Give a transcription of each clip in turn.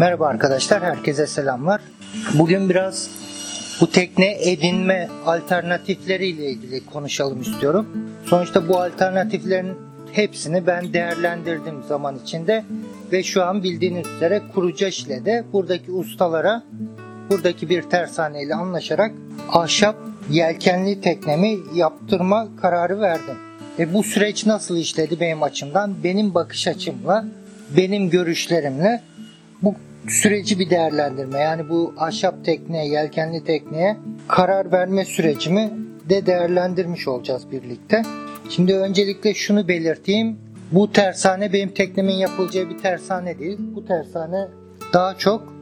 Merhaba arkadaşlar, herkese selamlar. Bugün biraz bu tekne edinme alternatifleriyle ilgili konuşalım istiyorum. Sonuçta bu alternatiflerin hepsini ben değerlendirdim zaman içinde ve şu an bildiğiniz üzere Kurucaş ile de buradaki ustalara buradaki bir tersaneyle anlaşarak ahşap yelkenli teknemi yaptırma kararı verdim. Ve bu süreç nasıl işledi benim açımdan? Benim bakış açımla, benim görüşlerimle süreci bir değerlendirme. Yani bu ahşap tekneye, yelkenli tekneye karar verme sürecimi de değerlendirmiş olacağız birlikte. Şimdi öncelikle şunu belirteyim. Bu tersane benim teknemin yapılacağı bir tersane değil. Bu tersane daha çok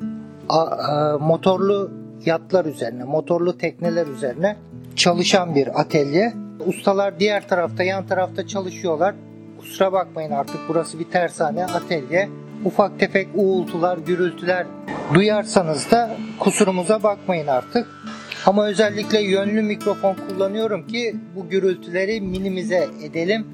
motorlu yatlar üzerine, motorlu tekneler üzerine çalışan bir atölye. Ustalar diğer tarafta, yan tarafta çalışıyorlar. Kusura bakmayın artık burası bir tersane, atölye. Ufak tefek uğultular, gürültüler duyarsanız da kusurumuza bakmayın artık. Ama özellikle yönlü mikrofon kullanıyorum ki bu gürültüleri minimize edelim.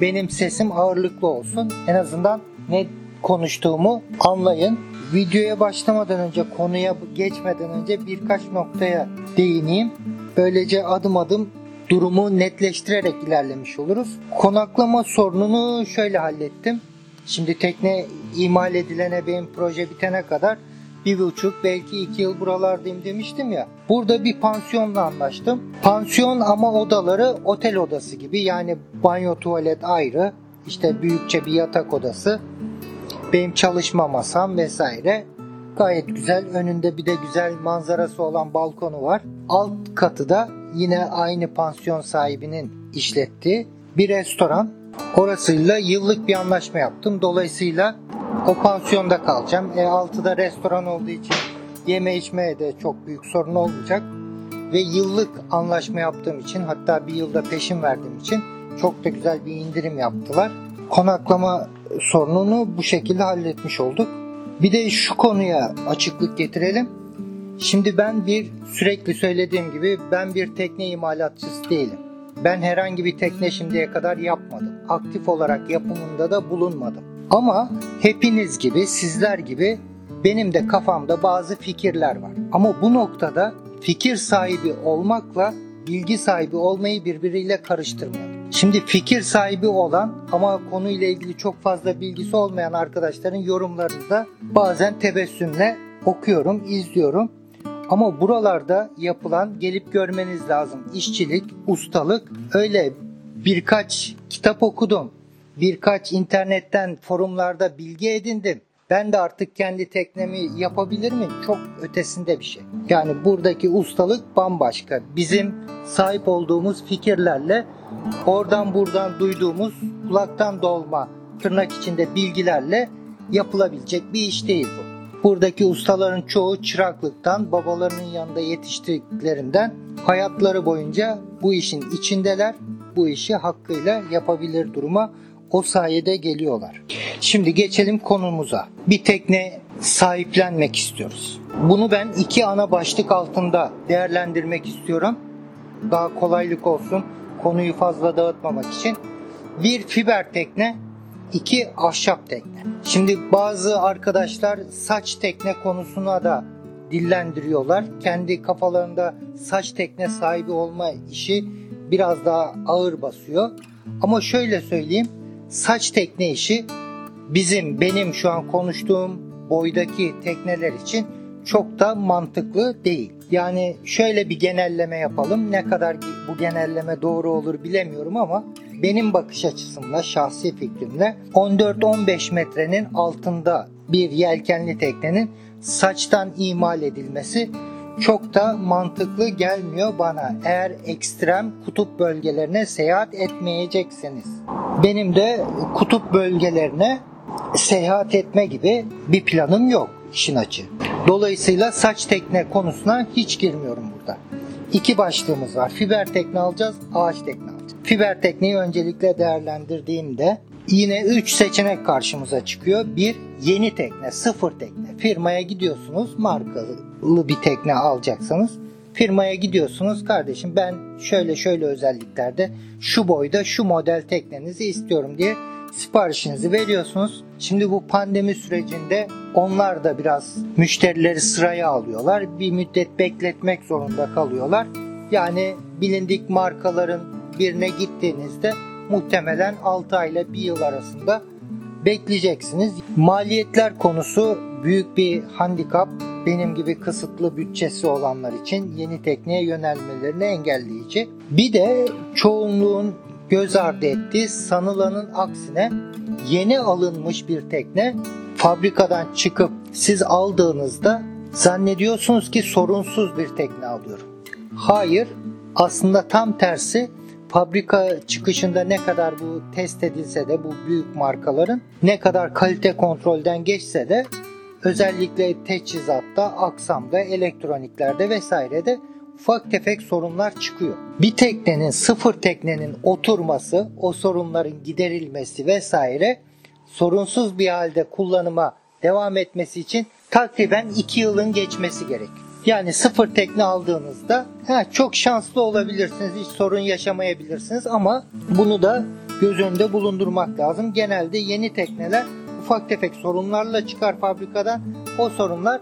Benim sesim ağırlıklı olsun. En azından ne konuştuğumu anlayın. Videoya başlamadan önce, konuya geçmeden önce birkaç noktaya değineyim. Böylece adım adım durumu netleştirerek ilerlemiş oluruz. Konaklama sorununu şöyle hallettim. Şimdi tekne imal edilene benim proje bitene kadar bir buçuk belki iki yıl buralardayım demiştim ya. Burada bir pansiyonla anlaştım. Pansiyon ama odaları otel odası gibi yani banyo tuvalet ayrı. işte büyükçe bir yatak odası. Benim çalışma masam vesaire. Gayet güzel. Önünde bir de güzel manzarası olan balkonu var. Alt katı da yine aynı pansiyon sahibinin işlettiği bir restoran. Orasıyla yıllık bir anlaşma yaptım. Dolayısıyla o pansiyonda kalacağım. E altıda restoran olduğu için yeme içmeye de çok büyük sorun olmayacak. Ve yıllık anlaşma yaptığım için hatta bir yılda peşin verdiğim için çok da güzel bir indirim yaptılar. Konaklama sorununu bu şekilde halletmiş olduk. Bir de şu konuya açıklık getirelim. Şimdi ben bir sürekli söylediğim gibi ben bir tekne imalatçısı değilim. Ben herhangi bir tekne şimdiye kadar yapmadım. Aktif olarak yapımında da bulunmadım. Ama hepiniz gibi, sizler gibi benim de kafamda bazı fikirler var. Ama bu noktada fikir sahibi olmakla bilgi sahibi olmayı birbiriyle karıştırmayalım. Şimdi fikir sahibi olan ama konuyla ilgili çok fazla bilgisi olmayan arkadaşların yorumlarını da bazen tebessümle okuyorum, izliyorum. Ama buralarda yapılan gelip görmeniz lazım işçilik, ustalık. Öyle birkaç kitap okudum. Birkaç internetten forumlarda bilgi edindim. Ben de artık kendi teknemi yapabilir miyim? Çok ötesinde bir şey. Yani buradaki ustalık bambaşka. Bizim sahip olduğumuz fikirlerle oradan buradan duyduğumuz kulaktan dolma tırnak içinde bilgilerle yapılabilecek bir iş değil bu. Buradaki ustaların çoğu çıraklıktan, babalarının yanında yetiştiklerinden hayatları boyunca bu işin içindeler. Bu işi hakkıyla yapabilir duruma o sayede geliyorlar. Şimdi geçelim konumuza. Bir tekne sahiplenmek istiyoruz. Bunu ben iki ana başlık altında değerlendirmek istiyorum. Daha kolaylık olsun. Konuyu fazla dağıtmamak için. Bir fiber tekne, iki ahşap tekne. Şimdi bazı arkadaşlar saç tekne konusuna da dillendiriyorlar. Kendi kafalarında saç tekne sahibi olma işi biraz daha ağır basıyor. Ama şöyle söyleyeyim. Saç tekne işi bizim benim şu an konuştuğum boydaki tekneler için çok da mantıklı değil. Yani şöyle bir genelleme yapalım. Ne kadar bu genelleme doğru olur bilemiyorum ama benim bakış açısımla, şahsi fikrimle 14-15 metrenin altında bir yelkenli teknenin saçtan imal edilmesi çok da mantıklı gelmiyor bana. Eğer ekstrem kutup bölgelerine seyahat etmeyecekseniz. Benim de kutup bölgelerine seyahat etme gibi bir planım yok işin açığı. Dolayısıyla saç tekne konusuna hiç girmiyorum burada. İki başlığımız var. Fiber tekne alacağız, ağaç tekne. Fiber tekneyi öncelikle değerlendirdiğimde yine 3 seçenek karşımıza çıkıyor. Bir yeni tekne, sıfır tekne. Firmaya gidiyorsunuz, markalı bir tekne alacaksanız firmaya gidiyorsunuz. Kardeşim ben şöyle şöyle özelliklerde şu boyda şu model teknenizi istiyorum diye siparişinizi veriyorsunuz. Şimdi bu pandemi sürecinde onlar da biraz müşterileri sıraya alıyorlar. Bir müddet bekletmek zorunda kalıyorlar. Yani bilindik markaların birine gittiğinizde muhtemelen 6 ay ile 1 yıl arasında bekleyeceksiniz. Maliyetler konusu büyük bir handikap. Benim gibi kısıtlı bütçesi olanlar için yeni tekneye yönelmelerini engelleyici. Bir de çoğunluğun göz ardı ettiği sanılanın aksine yeni alınmış bir tekne fabrikadan çıkıp siz aldığınızda zannediyorsunuz ki sorunsuz bir tekne alıyorum. Hayır, aslında tam tersi fabrika çıkışında ne kadar bu test edilse de bu büyük markaların ne kadar kalite kontrolden geçse de özellikle teçhizatta, aksamda, elektroniklerde vesairede ufak tefek sorunlar çıkıyor. Bir teknenin, sıfır teknenin oturması, o sorunların giderilmesi vesaire sorunsuz bir halde kullanıma devam etmesi için takriben 2 yılın geçmesi gerek. Yani sıfır tekne aldığınızda he, çok şanslı olabilirsiniz, hiç sorun yaşamayabilirsiniz ama bunu da göz önünde bulundurmak lazım. Genelde yeni tekneler ufak tefek sorunlarla çıkar fabrikadan. O sorunlar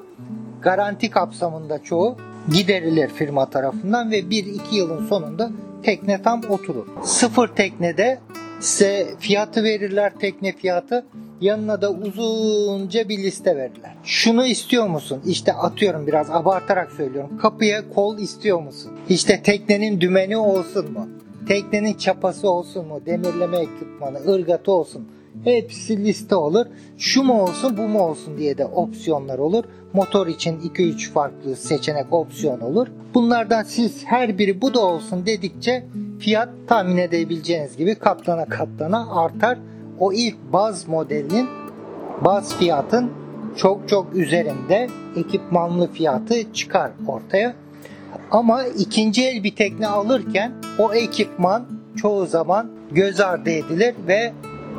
garanti kapsamında çoğu giderilir firma tarafından ve 1-2 yılın sonunda tekne tam oturur. Sıfır teknede size fiyatı verirler tekne fiyatı yanına da uzunca bir liste verirler. Şunu istiyor musun? İşte atıyorum biraz abartarak söylüyorum. Kapıya kol istiyor musun? İşte teknenin dümeni olsun mu? Teknenin çapası olsun mu? Demirleme ekipmanı, ırgatı olsun. Hepsi liste olur. Şu mu olsun bu mu olsun diye de opsiyonlar olur. Motor için 2-3 farklı seçenek opsiyon olur. Bunlardan siz her biri bu da olsun dedikçe fiyat tahmin edebileceğiniz gibi katlana katlana artar. O ilk baz modelinin baz fiyatın çok çok üzerinde ekipmanlı fiyatı çıkar ortaya. Ama ikinci el bir tekne alırken o ekipman çoğu zaman göz ardı edilir ve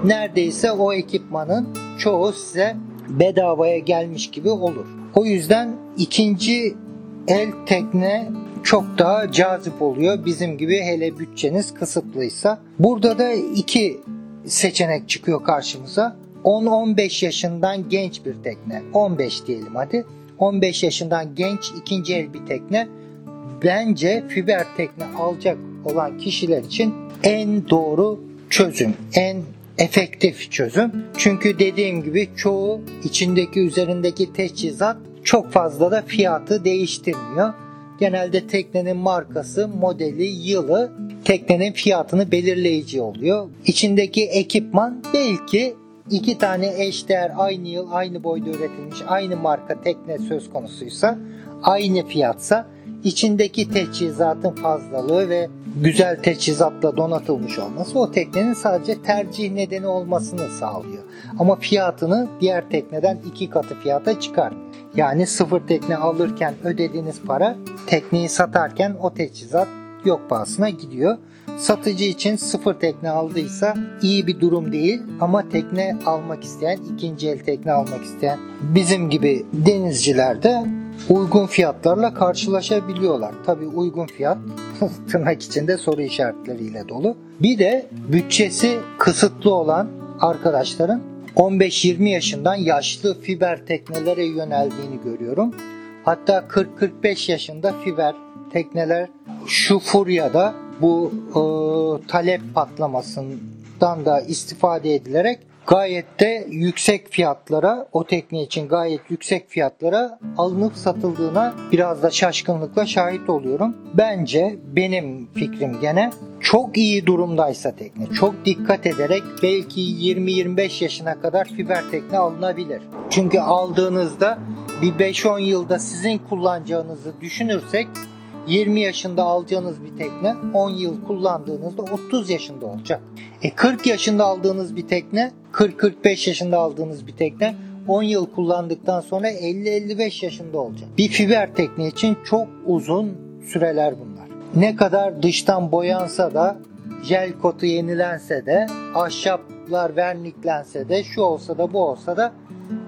neredeyse o ekipmanın çoğu size bedavaya gelmiş gibi olur. O yüzden ikinci el tekne çok daha cazip oluyor. Bizim gibi hele bütçeniz kısıtlıysa. Burada da iki seçenek çıkıyor karşımıza. 10-15 yaşından genç bir tekne. 15 diyelim hadi. 15 yaşından genç ikinci el bir tekne. Bence fiber tekne alacak olan kişiler için en doğru çözüm, en efektif çözüm. Çünkü dediğim gibi çoğu içindeki üzerindeki teçhizat çok fazla da fiyatı değiştirmiyor. Genelde teknenin markası, modeli, yılı teknenin fiyatını belirleyici oluyor. İçindeki ekipman belki iki tane eşdeğer aynı yıl aynı boyda üretilmiş aynı marka tekne söz konusuysa aynı fiyatsa içindeki teçhizatın fazlalığı ve güzel teçhizatla donatılmış olması o teknenin sadece tercih nedeni olmasını sağlıyor. Ama fiyatını diğer tekneden iki katı fiyata çıkarmıyor. Yani sıfır tekne alırken ödediğiniz para tekneyi satarken o teçhizat yok pahasına gidiyor. Satıcı için sıfır tekne aldıysa iyi bir durum değil ama tekne almak isteyen, ikinci el tekne almak isteyen bizim gibi denizciler de uygun fiyatlarla karşılaşabiliyorlar. Tabii uygun fiyat tırnak içinde soru işaretleriyle dolu. Bir de bütçesi kısıtlı olan arkadaşların 15-20 yaşından yaşlı fiber teknelere yöneldiğini görüyorum. Hatta 40-45 yaşında fiber tekneler şu furyada bu e, talep patlamasından da istifade edilerek gayet de yüksek fiyatlara o tekne için gayet yüksek fiyatlara alınıp satıldığına biraz da şaşkınlıkla şahit oluyorum. Bence benim fikrim gene çok iyi durumdaysa tekne çok dikkat ederek belki 20-25 yaşına kadar fiber tekne alınabilir. Çünkü aldığınızda bir 5-10 yılda sizin kullanacağınızı düşünürsek 20 yaşında alacağınız bir tekne 10 yıl kullandığınızda 30 yaşında olacak. E 40 yaşında aldığınız bir tekne 40-45 yaşında aldığınız bir tekne 10 yıl kullandıktan sonra 50-55 yaşında olacak. Bir fiber tekne için çok uzun süreler bunlar. Ne kadar dıştan boyansa da jel kotu yenilense de ahşaplar verniklense de şu olsa da bu olsa da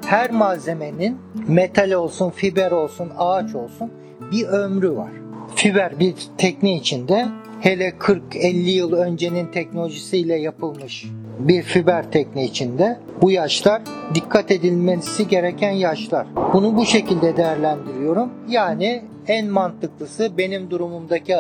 her malzemenin metal olsun, fiber olsun, ağaç olsun bir ömrü var fiber bir tekne içinde hele 40-50 yıl öncenin teknolojisiyle yapılmış bir fiber tekne içinde. Bu yaşlar dikkat edilmesi gereken yaşlar. Bunu bu şekilde değerlendiriyorum. Yani en mantıklısı benim durumumdaki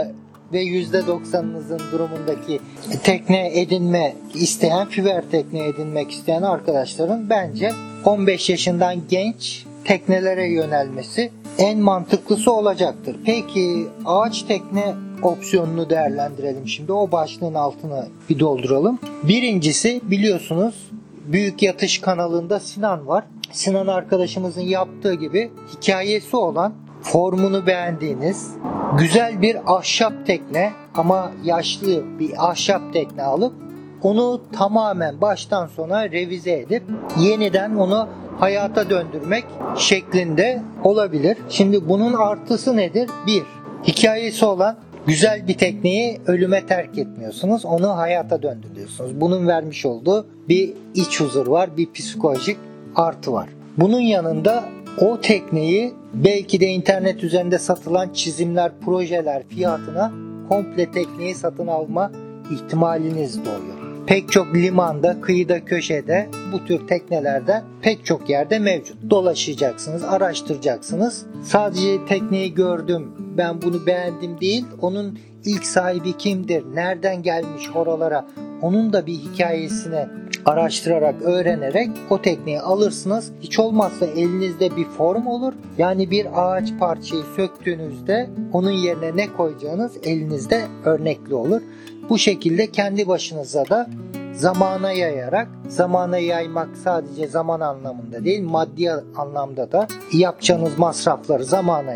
ve %90'ınızın durumundaki tekne edinme isteyen, fiber tekne edinmek isteyen arkadaşların bence 15 yaşından genç teknelere yönelmesi en mantıklısı olacaktır. Peki ağaç tekne opsiyonunu değerlendirelim şimdi. O başlığın altına bir dolduralım. Birincisi biliyorsunuz Büyük Yatış kanalında Sinan var. Sinan arkadaşımızın yaptığı gibi hikayesi olan formunu beğendiğiniz güzel bir ahşap tekne ama yaşlı bir ahşap tekne alıp onu tamamen baştan sona revize edip yeniden onu hayata döndürmek şeklinde olabilir. Şimdi bunun artısı nedir? Bir, hikayesi olan güzel bir tekneyi ölüme terk etmiyorsunuz. Onu hayata döndürüyorsunuz. Bunun vermiş olduğu bir iç huzur var, bir psikolojik artı var. Bunun yanında o tekneyi belki de internet üzerinde satılan çizimler, projeler fiyatına komple tekneyi satın alma ihtimaliniz doğuyor. Pek çok limanda, kıyıda, köşede bu tür teknelerde pek çok yerde mevcut. Dolaşacaksınız, araştıracaksınız. Sadece tekneyi gördüm, ben bunu beğendim değil, onun ilk sahibi kimdir, nereden gelmiş oralara, onun da bir hikayesine araştırarak, öğrenerek o tekneyi alırsınız. Hiç olmazsa elinizde bir form olur. Yani bir ağaç parçayı söktüğünüzde onun yerine ne koyacağınız elinizde örnekli olur. Bu şekilde kendi başınıza da zamana yayarak, zamana yaymak sadece zaman anlamında değil, maddi anlamda da yapacağınız masrafları zamana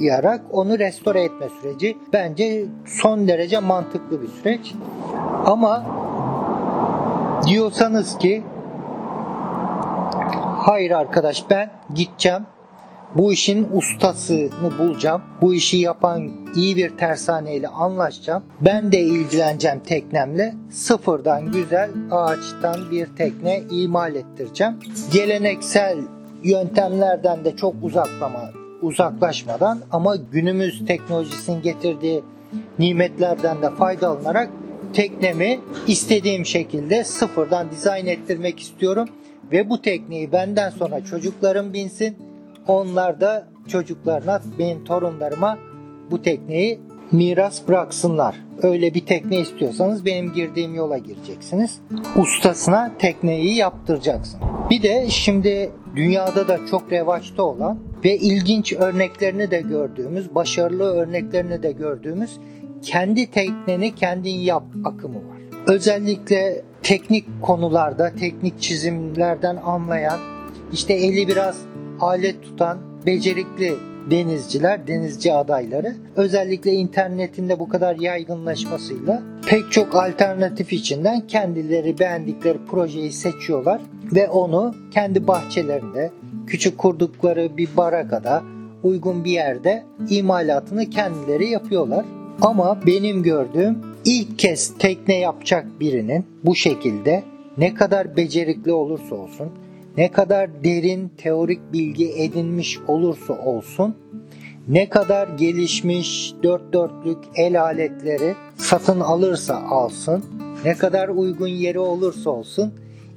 yayarak onu restore etme süreci bence son derece mantıklı bir süreç. Ama diyorsanız ki hayır arkadaş ben gideceğim bu işin ustasını bulacağım. Bu işi yapan iyi bir tersaneyle anlaşacağım. Ben de ilgileneceğim teknemle. Sıfırdan güzel ağaçtan bir tekne imal ettireceğim. Geleneksel yöntemlerden de çok uzaklama, uzaklaşmadan ama günümüz teknolojisinin getirdiği nimetlerden de faydalanarak teknemi istediğim şekilde sıfırdan dizayn ettirmek istiyorum ve bu tekneyi benden sonra çocuklarım binsin onlar da çocuklarına, benim torunlarıma bu tekneyi miras bıraksınlar. Öyle bir tekne istiyorsanız benim girdiğim yola gireceksiniz. Ustasına tekneyi yaptıracaksın. Bir de şimdi dünyada da çok revaçta olan ve ilginç örneklerini de gördüğümüz, başarılı örneklerini de gördüğümüz kendi tekneni kendin yap akımı var. Özellikle teknik konularda, teknik çizimlerden anlayan, işte eli biraz alet tutan becerikli denizciler, denizci adayları özellikle internetinde bu kadar yaygınlaşmasıyla pek çok alternatif içinden kendileri beğendikleri projeyi seçiyorlar ve onu kendi bahçelerinde, küçük kurdukları bir barakada, uygun bir yerde imalatını kendileri yapıyorlar. Ama benim gördüğüm ilk kez tekne yapacak birinin bu şekilde ne kadar becerikli olursa olsun ne kadar derin teorik bilgi edinmiş olursa olsun, ne kadar gelişmiş dört dörtlük el aletleri satın alırsa alsın, ne kadar uygun yeri olursa olsun,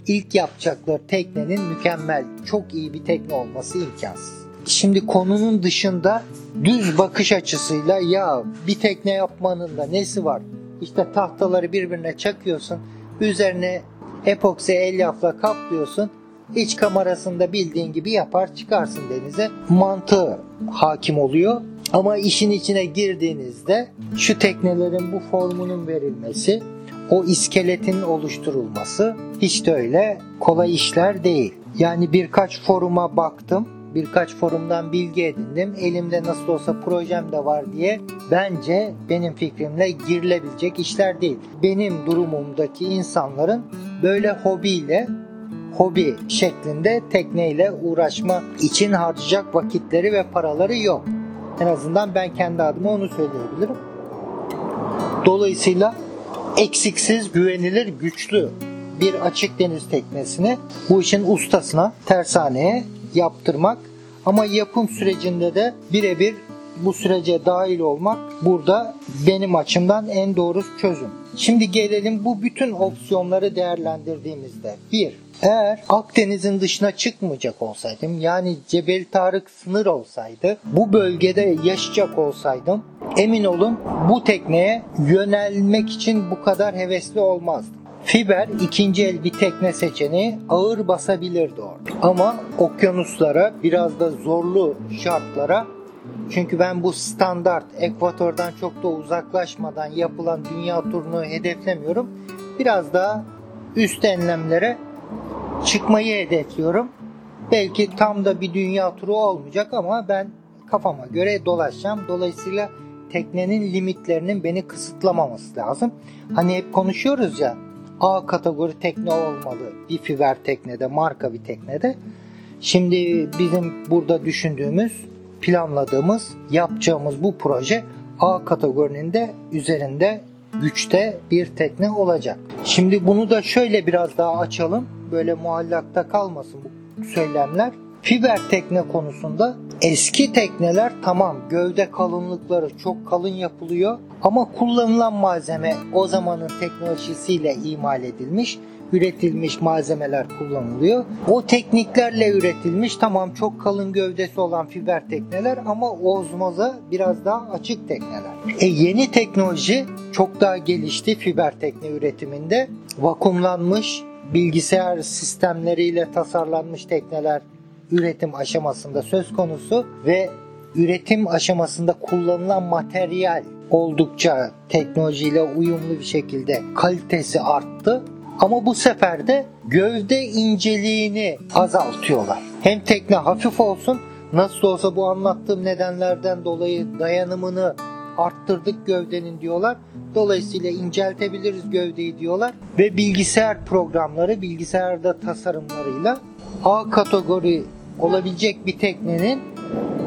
ilk yapacakları teknenin mükemmel, çok iyi bir tekne olması imkansız. Şimdi konunun dışında düz bakış açısıyla ya bir tekne yapmanın da nesi var? İşte tahtaları birbirine çakıyorsun, üzerine epoksi elyafla kaplıyorsun, iç kamerasında bildiğin gibi yapar çıkarsın denize. Mantığı hakim oluyor. Ama işin içine girdiğinizde şu teknelerin bu formunun verilmesi, o iskeletin oluşturulması hiç de öyle kolay işler değil. Yani birkaç foruma baktım, birkaç forumdan bilgi edindim. Elimde nasıl olsa projem de var diye bence benim fikrimle girilebilecek işler değil. Benim durumumdaki insanların böyle hobiyle hobi şeklinde tekneyle uğraşma için harcayacak vakitleri ve paraları yok. En azından ben kendi adıma onu söyleyebilirim. Dolayısıyla eksiksiz, güvenilir, güçlü bir açık deniz teknesini bu işin ustasına, tersaneye yaptırmak ama yapım sürecinde de birebir bu sürece dahil olmak burada benim açımdan en doğru çözüm. Şimdi gelelim bu bütün opsiyonları değerlendirdiğimizde. Bir, eğer Akdeniz'in dışına çıkmayacak olsaydım yani Cebel Tarık sınır olsaydı bu bölgede yaşayacak olsaydım emin olun bu tekneye yönelmek için bu kadar hevesli olmazdım. Fiber ikinci el bir tekne seçeneği ağır basabilirdi orada. Ama okyanuslara biraz da zorlu şartlara çünkü ben bu standart ekvatordan çok da uzaklaşmadan yapılan dünya turunu hedeflemiyorum. Biraz daha üst enlemlere çıkmayı hedefliyorum. Belki tam da bir dünya turu olmayacak ama ben kafama göre dolaşacağım. Dolayısıyla teknenin limitlerinin beni kısıtlamaması lazım. Hani hep konuşuyoruz ya A kategori tekne olmalı bir fiber teknede, marka bir teknede. Şimdi bizim burada düşündüğümüz, planladığımız, yapacağımız bu proje A kategorinin de üzerinde güçte bir tekne olacak. Şimdi bunu da şöyle biraz daha açalım. Böyle muallakta kalmasın bu söylemler. Fiber tekne konusunda eski tekneler tamam gövde kalınlıkları çok kalın yapılıyor ama kullanılan malzeme o zamanın teknolojisiyle imal edilmiş üretilmiş malzemeler kullanılıyor. O tekniklerle üretilmiş tamam çok kalın gövdesi olan fiber tekneler ama ozmoza biraz daha açık tekneler. E yeni teknoloji çok daha gelişti fiber tekne üretiminde. Vakumlanmış bilgisayar sistemleriyle tasarlanmış tekneler üretim aşamasında söz konusu ve üretim aşamasında kullanılan materyal oldukça teknolojiyle uyumlu bir şekilde kalitesi arttı. Ama bu sefer de gövde inceliğini azaltıyorlar. Hem tekne hafif olsun nasıl olsa bu anlattığım nedenlerden dolayı dayanımını arttırdık gövdenin diyorlar. Dolayısıyla inceltebiliriz gövdeyi diyorlar. Ve bilgisayar programları, bilgisayarda tasarımlarıyla A kategori olabilecek bir teknenin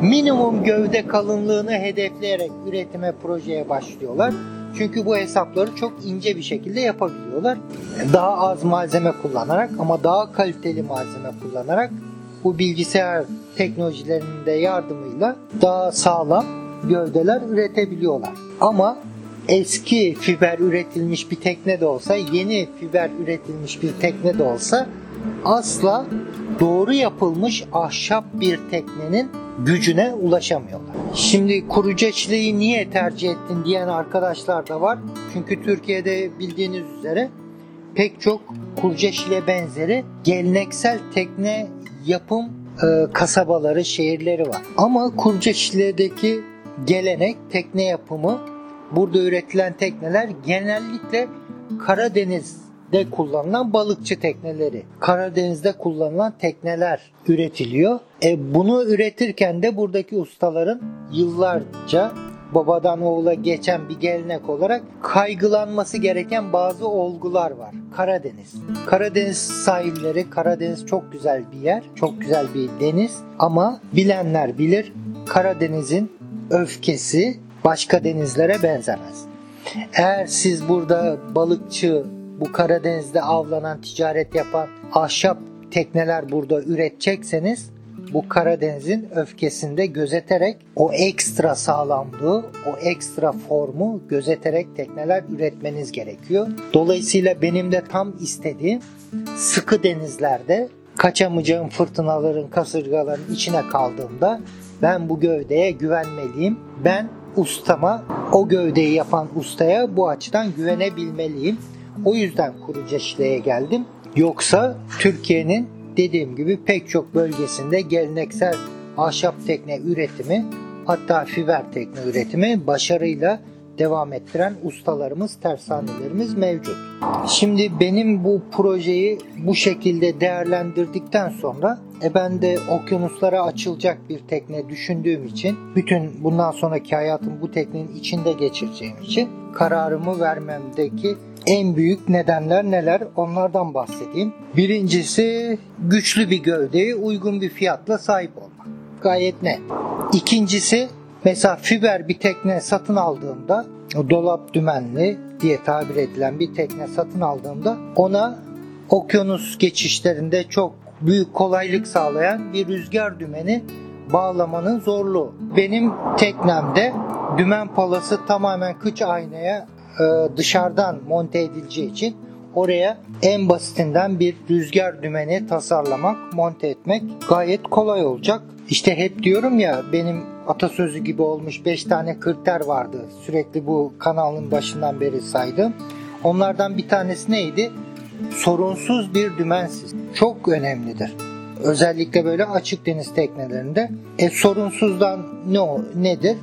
minimum gövde kalınlığını hedefleyerek üretime projeye başlıyorlar. Çünkü bu hesapları çok ince bir şekilde yapabiliyorlar. Daha az malzeme kullanarak ama daha kaliteli malzeme kullanarak bu bilgisayar teknolojilerinin de yardımıyla daha sağlam gövdeler üretebiliyorlar. Ama eski fiber üretilmiş bir tekne de olsa, yeni fiber üretilmiş bir tekne de olsa asla doğru yapılmış ahşap bir teknenin gücüne ulaşamıyorlar. Şimdi kuruceçliği niye tercih ettin diyen arkadaşlar da var. Çünkü Türkiye'de bildiğiniz üzere pek çok kurceşle benzeri geleneksel tekne yapım e, kasabaları, şehirleri var. Ama Kurceşle'deki gelenek tekne yapımı burada üretilen tekneler genellikle Karadeniz'de kullanılan balıkçı tekneleri. Karadeniz'de kullanılan tekneler üretiliyor. E, bunu üretirken de buradaki ustaların yıllarca babadan oğula geçen bir gelenek olarak kaygılanması gereken bazı olgular var. Karadeniz. Karadeniz sahilleri, Karadeniz çok güzel bir yer, çok güzel bir deniz ama bilenler bilir Karadeniz'in öfkesi başka denizlere benzemez. Eğer siz burada balıkçı, bu Karadeniz'de avlanan, ticaret yapan ahşap tekneler burada üretecekseniz bu Karadeniz'in öfkesinde gözeterek o ekstra sağlamlığı, o ekstra formu gözeterek tekneler üretmeniz gerekiyor. Dolayısıyla benim de tam istediğim sıkı denizlerde kaçamayacağım fırtınaların, kasırgaların içine kaldığımda ben bu gövdeye güvenmeliyim. Ben ustama, o gövdeyi yapan ustaya bu açıdan güvenebilmeliyim. O yüzden Kuruceşle'ye geldim. Yoksa Türkiye'nin dediğim gibi pek çok bölgesinde geleneksel ahşap tekne üretimi hatta fiber tekne üretimi başarıyla devam ettiren ustalarımız, tersanelerimiz mevcut. Şimdi benim bu projeyi bu şekilde değerlendirdikten sonra e ben de okyanuslara açılacak bir tekne düşündüğüm için bütün bundan sonraki hayatımı bu teknenin içinde geçireceğim için kararımı vermemdeki en büyük nedenler neler onlardan bahsedeyim. Birincisi güçlü bir gövdeye uygun bir fiyatla sahip olmak. Gayet net. İkincisi mesela fiber bir tekne satın aldığımda dolap dümenli diye tabir edilen bir tekne satın aldığımda ona okyanus geçişlerinde çok büyük kolaylık sağlayan bir rüzgar dümeni bağlamanın zorluğu. Benim teknemde dümen palası tamamen kıç aynaya e, dışarıdan monte edileceği için oraya en basitinden bir rüzgar dümeni tasarlamak, monte etmek gayet kolay olacak. İşte hep diyorum ya benim atasözü gibi olmuş 5 tane kriter vardı. Sürekli bu kanalın başından beri saydım. Onlardan bir tanesi neydi? Sorunsuz bir dümensiz. Çok önemlidir. Özellikle böyle açık deniz teknelerinde. E sorunsuzdan ne o, nedir?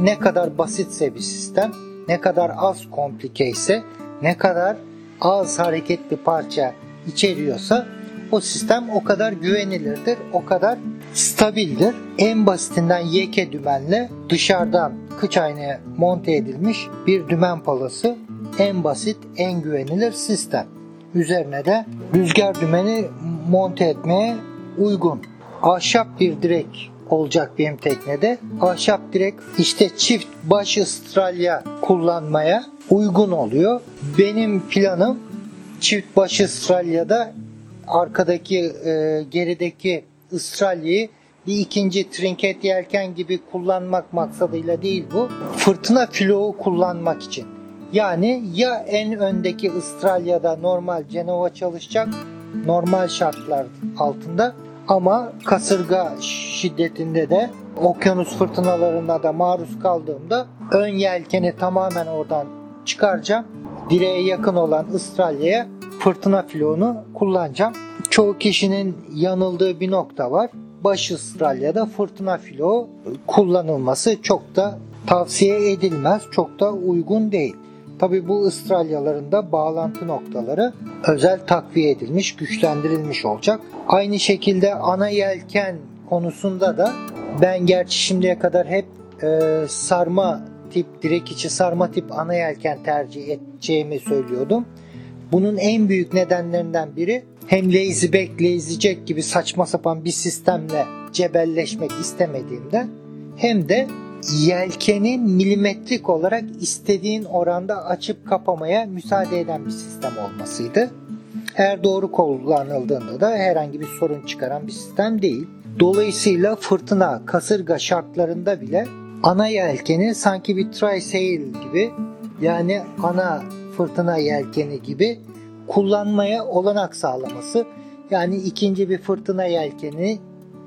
Ne kadar basitse bir sistem, ne kadar az komplike ise, ne kadar az hareketli parça içeriyorsa o sistem o kadar güvenilirdir, o kadar stabildir. En basitinden yeke dümenle dışarıdan kıç aynaya monte edilmiş bir dümen palası en basit, en güvenilir sistem. Üzerine de rüzgar dümeni monte etmeye uygun. Ahşap bir direk olacak benim teknede. Ahşap direk işte çift baş ıstralya kullanmaya uygun oluyor. Benim planım çift baş ıstralyada arkadaki e, gerideki ıstralyayı bir ikinci trinket yelken gibi kullanmak maksadıyla değil bu. Fırtına floğu kullanmak için. Yani ya en öndeki ıstralyada normal Cenova çalışacak normal şartlar altında ama kasırga şiddetinde de okyanus fırtınalarına da maruz kaldığımda ön yelkeni tamamen oradan çıkaracağım. Direğe yakın olan ıstralyaya fırtına floğunu kullanacağım. Çoğu kişinin yanıldığı bir nokta var. Baş ıstralyada fırtına floğu kullanılması çok da tavsiye edilmez. Çok da uygun değil. Tabi bu ıstralyaların da bağlantı noktaları özel takviye edilmiş, güçlendirilmiş olacak. Aynı şekilde ana yelken konusunda da ben gerçi şimdiye kadar hep e, sarma tip, direk içi sarma tip ana yelken tercih edeceğimi söylüyordum. Bunun en büyük nedenlerinden biri hem lazy back, lazy jack gibi saçma sapan bir sistemle cebelleşmek istemediğimden hem de yelkeni milimetrik olarak istediğin oranda açıp kapamaya müsaade eden bir sistem olmasıydı. Eğer doğru kullanıldığında da herhangi bir sorun çıkaran bir sistem değil. Dolayısıyla fırtına, kasırga şartlarında bile ana yelkeni sanki bir trisail gibi yani ana fırtına yelkeni gibi kullanmaya olanak sağlaması. Yani ikinci bir fırtına yelkeni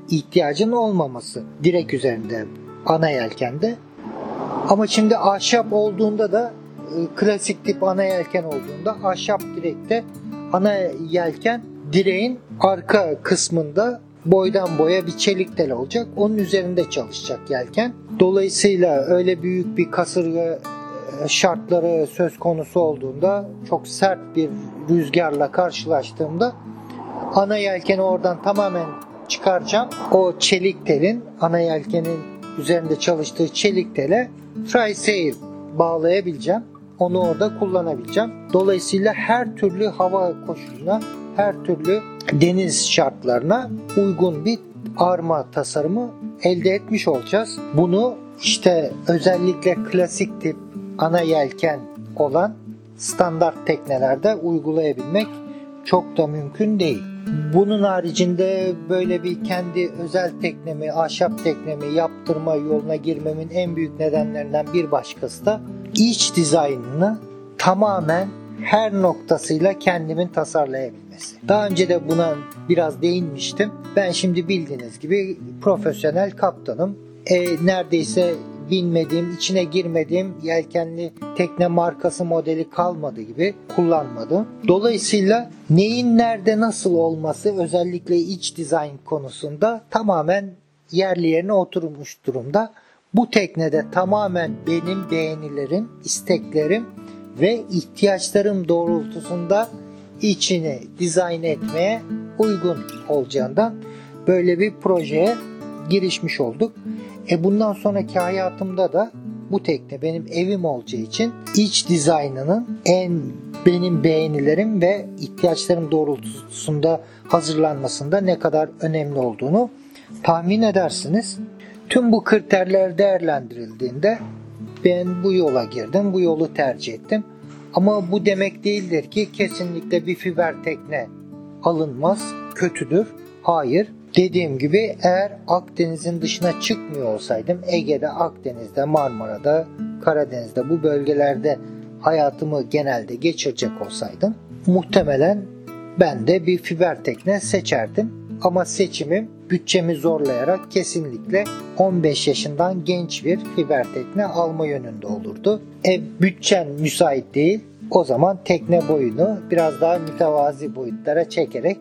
ihtiyacın olmaması direk üzerinde ana yelkende. Ama şimdi ahşap olduğunda da e, klasik tip ana yelken olduğunda ahşap direkte ana yelken direğin arka kısmında boydan boya bir çelik tel olacak. Onun üzerinde çalışacak yelken. Dolayısıyla öyle büyük bir kasırga şartları söz konusu olduğunda çok sert bir rüzgarla karşılaştığımda ana yelkeni oradan tamamen çıkaracağım. O çelik telin ana yelkenin üzerinde çalıştığı çelik tele trysail bağlayabileceğim. Onu orada kullanabileceğim. Dolayısıyla her türlü hava koşuluna, her türlü deniz şartlarına uygun bir arma tasarımı elde etmiş olacağız. Bunu işte özellikle klasik tip ana yelken olan standart teknelerde uygulayabilmek çok da mümkün değil. Bunun haricinde böyle bir kendi özel teknemi, ahşap teknemi yaptırma yoluna girmemin en büyük nedenlerinden bir başkası da iç dizaynını tamamen her noktasıyla kendimin tasarlayabilmesi. Daha önce de buna biraz değinmiştim. Ben şimdi bildiğiniz gibi profesyonel kaptanım. E, neredeyse binmediğim, içine girmediğim yelkenli tekne markası modeli kalmadı gibi kullanmadım. Dolayısıyla neyin nerede nasıl olması özellikle iç dizayn konusunda tamamen yerli yerine oturmuş durumda. Bu teknede tamamen benim beğenilerim, isteklerim ve ihtiyaçlarım doğrultusunda içini dizayn etmeye uygun olacağından böyle bir projeye girişmiş olduk. E bundan sonraki hayatımda da bu tekne benim evim olacağı için iç dizaynının en benim beğenilerim ve ihtiyaçlarım doğrultusunda hazırlanmasında ne kadar önemli olduğunu tahmin edersiniz. Tüm bu kriterler değerlendirildiğinde ben bu yola girdim, bu yolu tercih ettim. Ama bu demek değildir ki kesinlikle bir fiber tekne alınmaz, kötüdür. Hayır, Dediğim gibi eğer Akdeniz'in dışına çıkmıyor olsaydım Ege'de, Akdeniz'de, Marmara'da, Karadeniz'de bu bölgelerde hayatımı genelde geçirecek olsaydım muhtemelen ben de bir fiber tekne seçerdim. Ama seçimim bütçemi zorlayarak kesinlikle 15 yaşından genç bir fiber tekne alma yönünde olurdu. E bütçen müsait değil. O zaman tekne boyunu biraz daha mütevazi boyutlara çekerek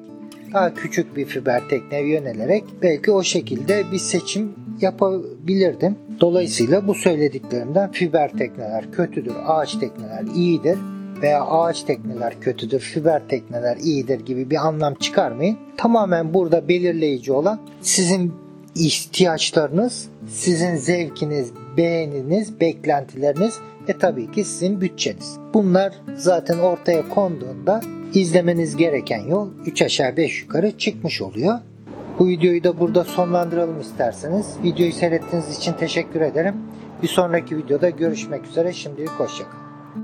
daha küçük bir fiber tekneye yönelerek belki o şekilde bir seçim yapabilirdim. Dolayısıyla bu söylediklerimden fiber tekneler kötüdür, ağaç tekneler iyidir veya ağaç tekneler kötüdür, fiber tekneler iyidir gibi bir anlam çıkarmayın. Tamamen burada belirleyici olan sizin ihtiyaçlarınız, sizin zevkiniz, beğeniniz, beklentileriniz ve tabii ki sizin bütçeniz. Bunlar zaten ortaya konduğunda izlemeniz gereken yol 3 aşağı 5 yukarı çıkmış oluyor. Bu videoyu da burada sonlandıralım isterseniz. Videoyu seyrettiğiniz için teşekkür ederim. Bir sonraki videoda görüşmek üzere. Şimdilik hoşçakalın.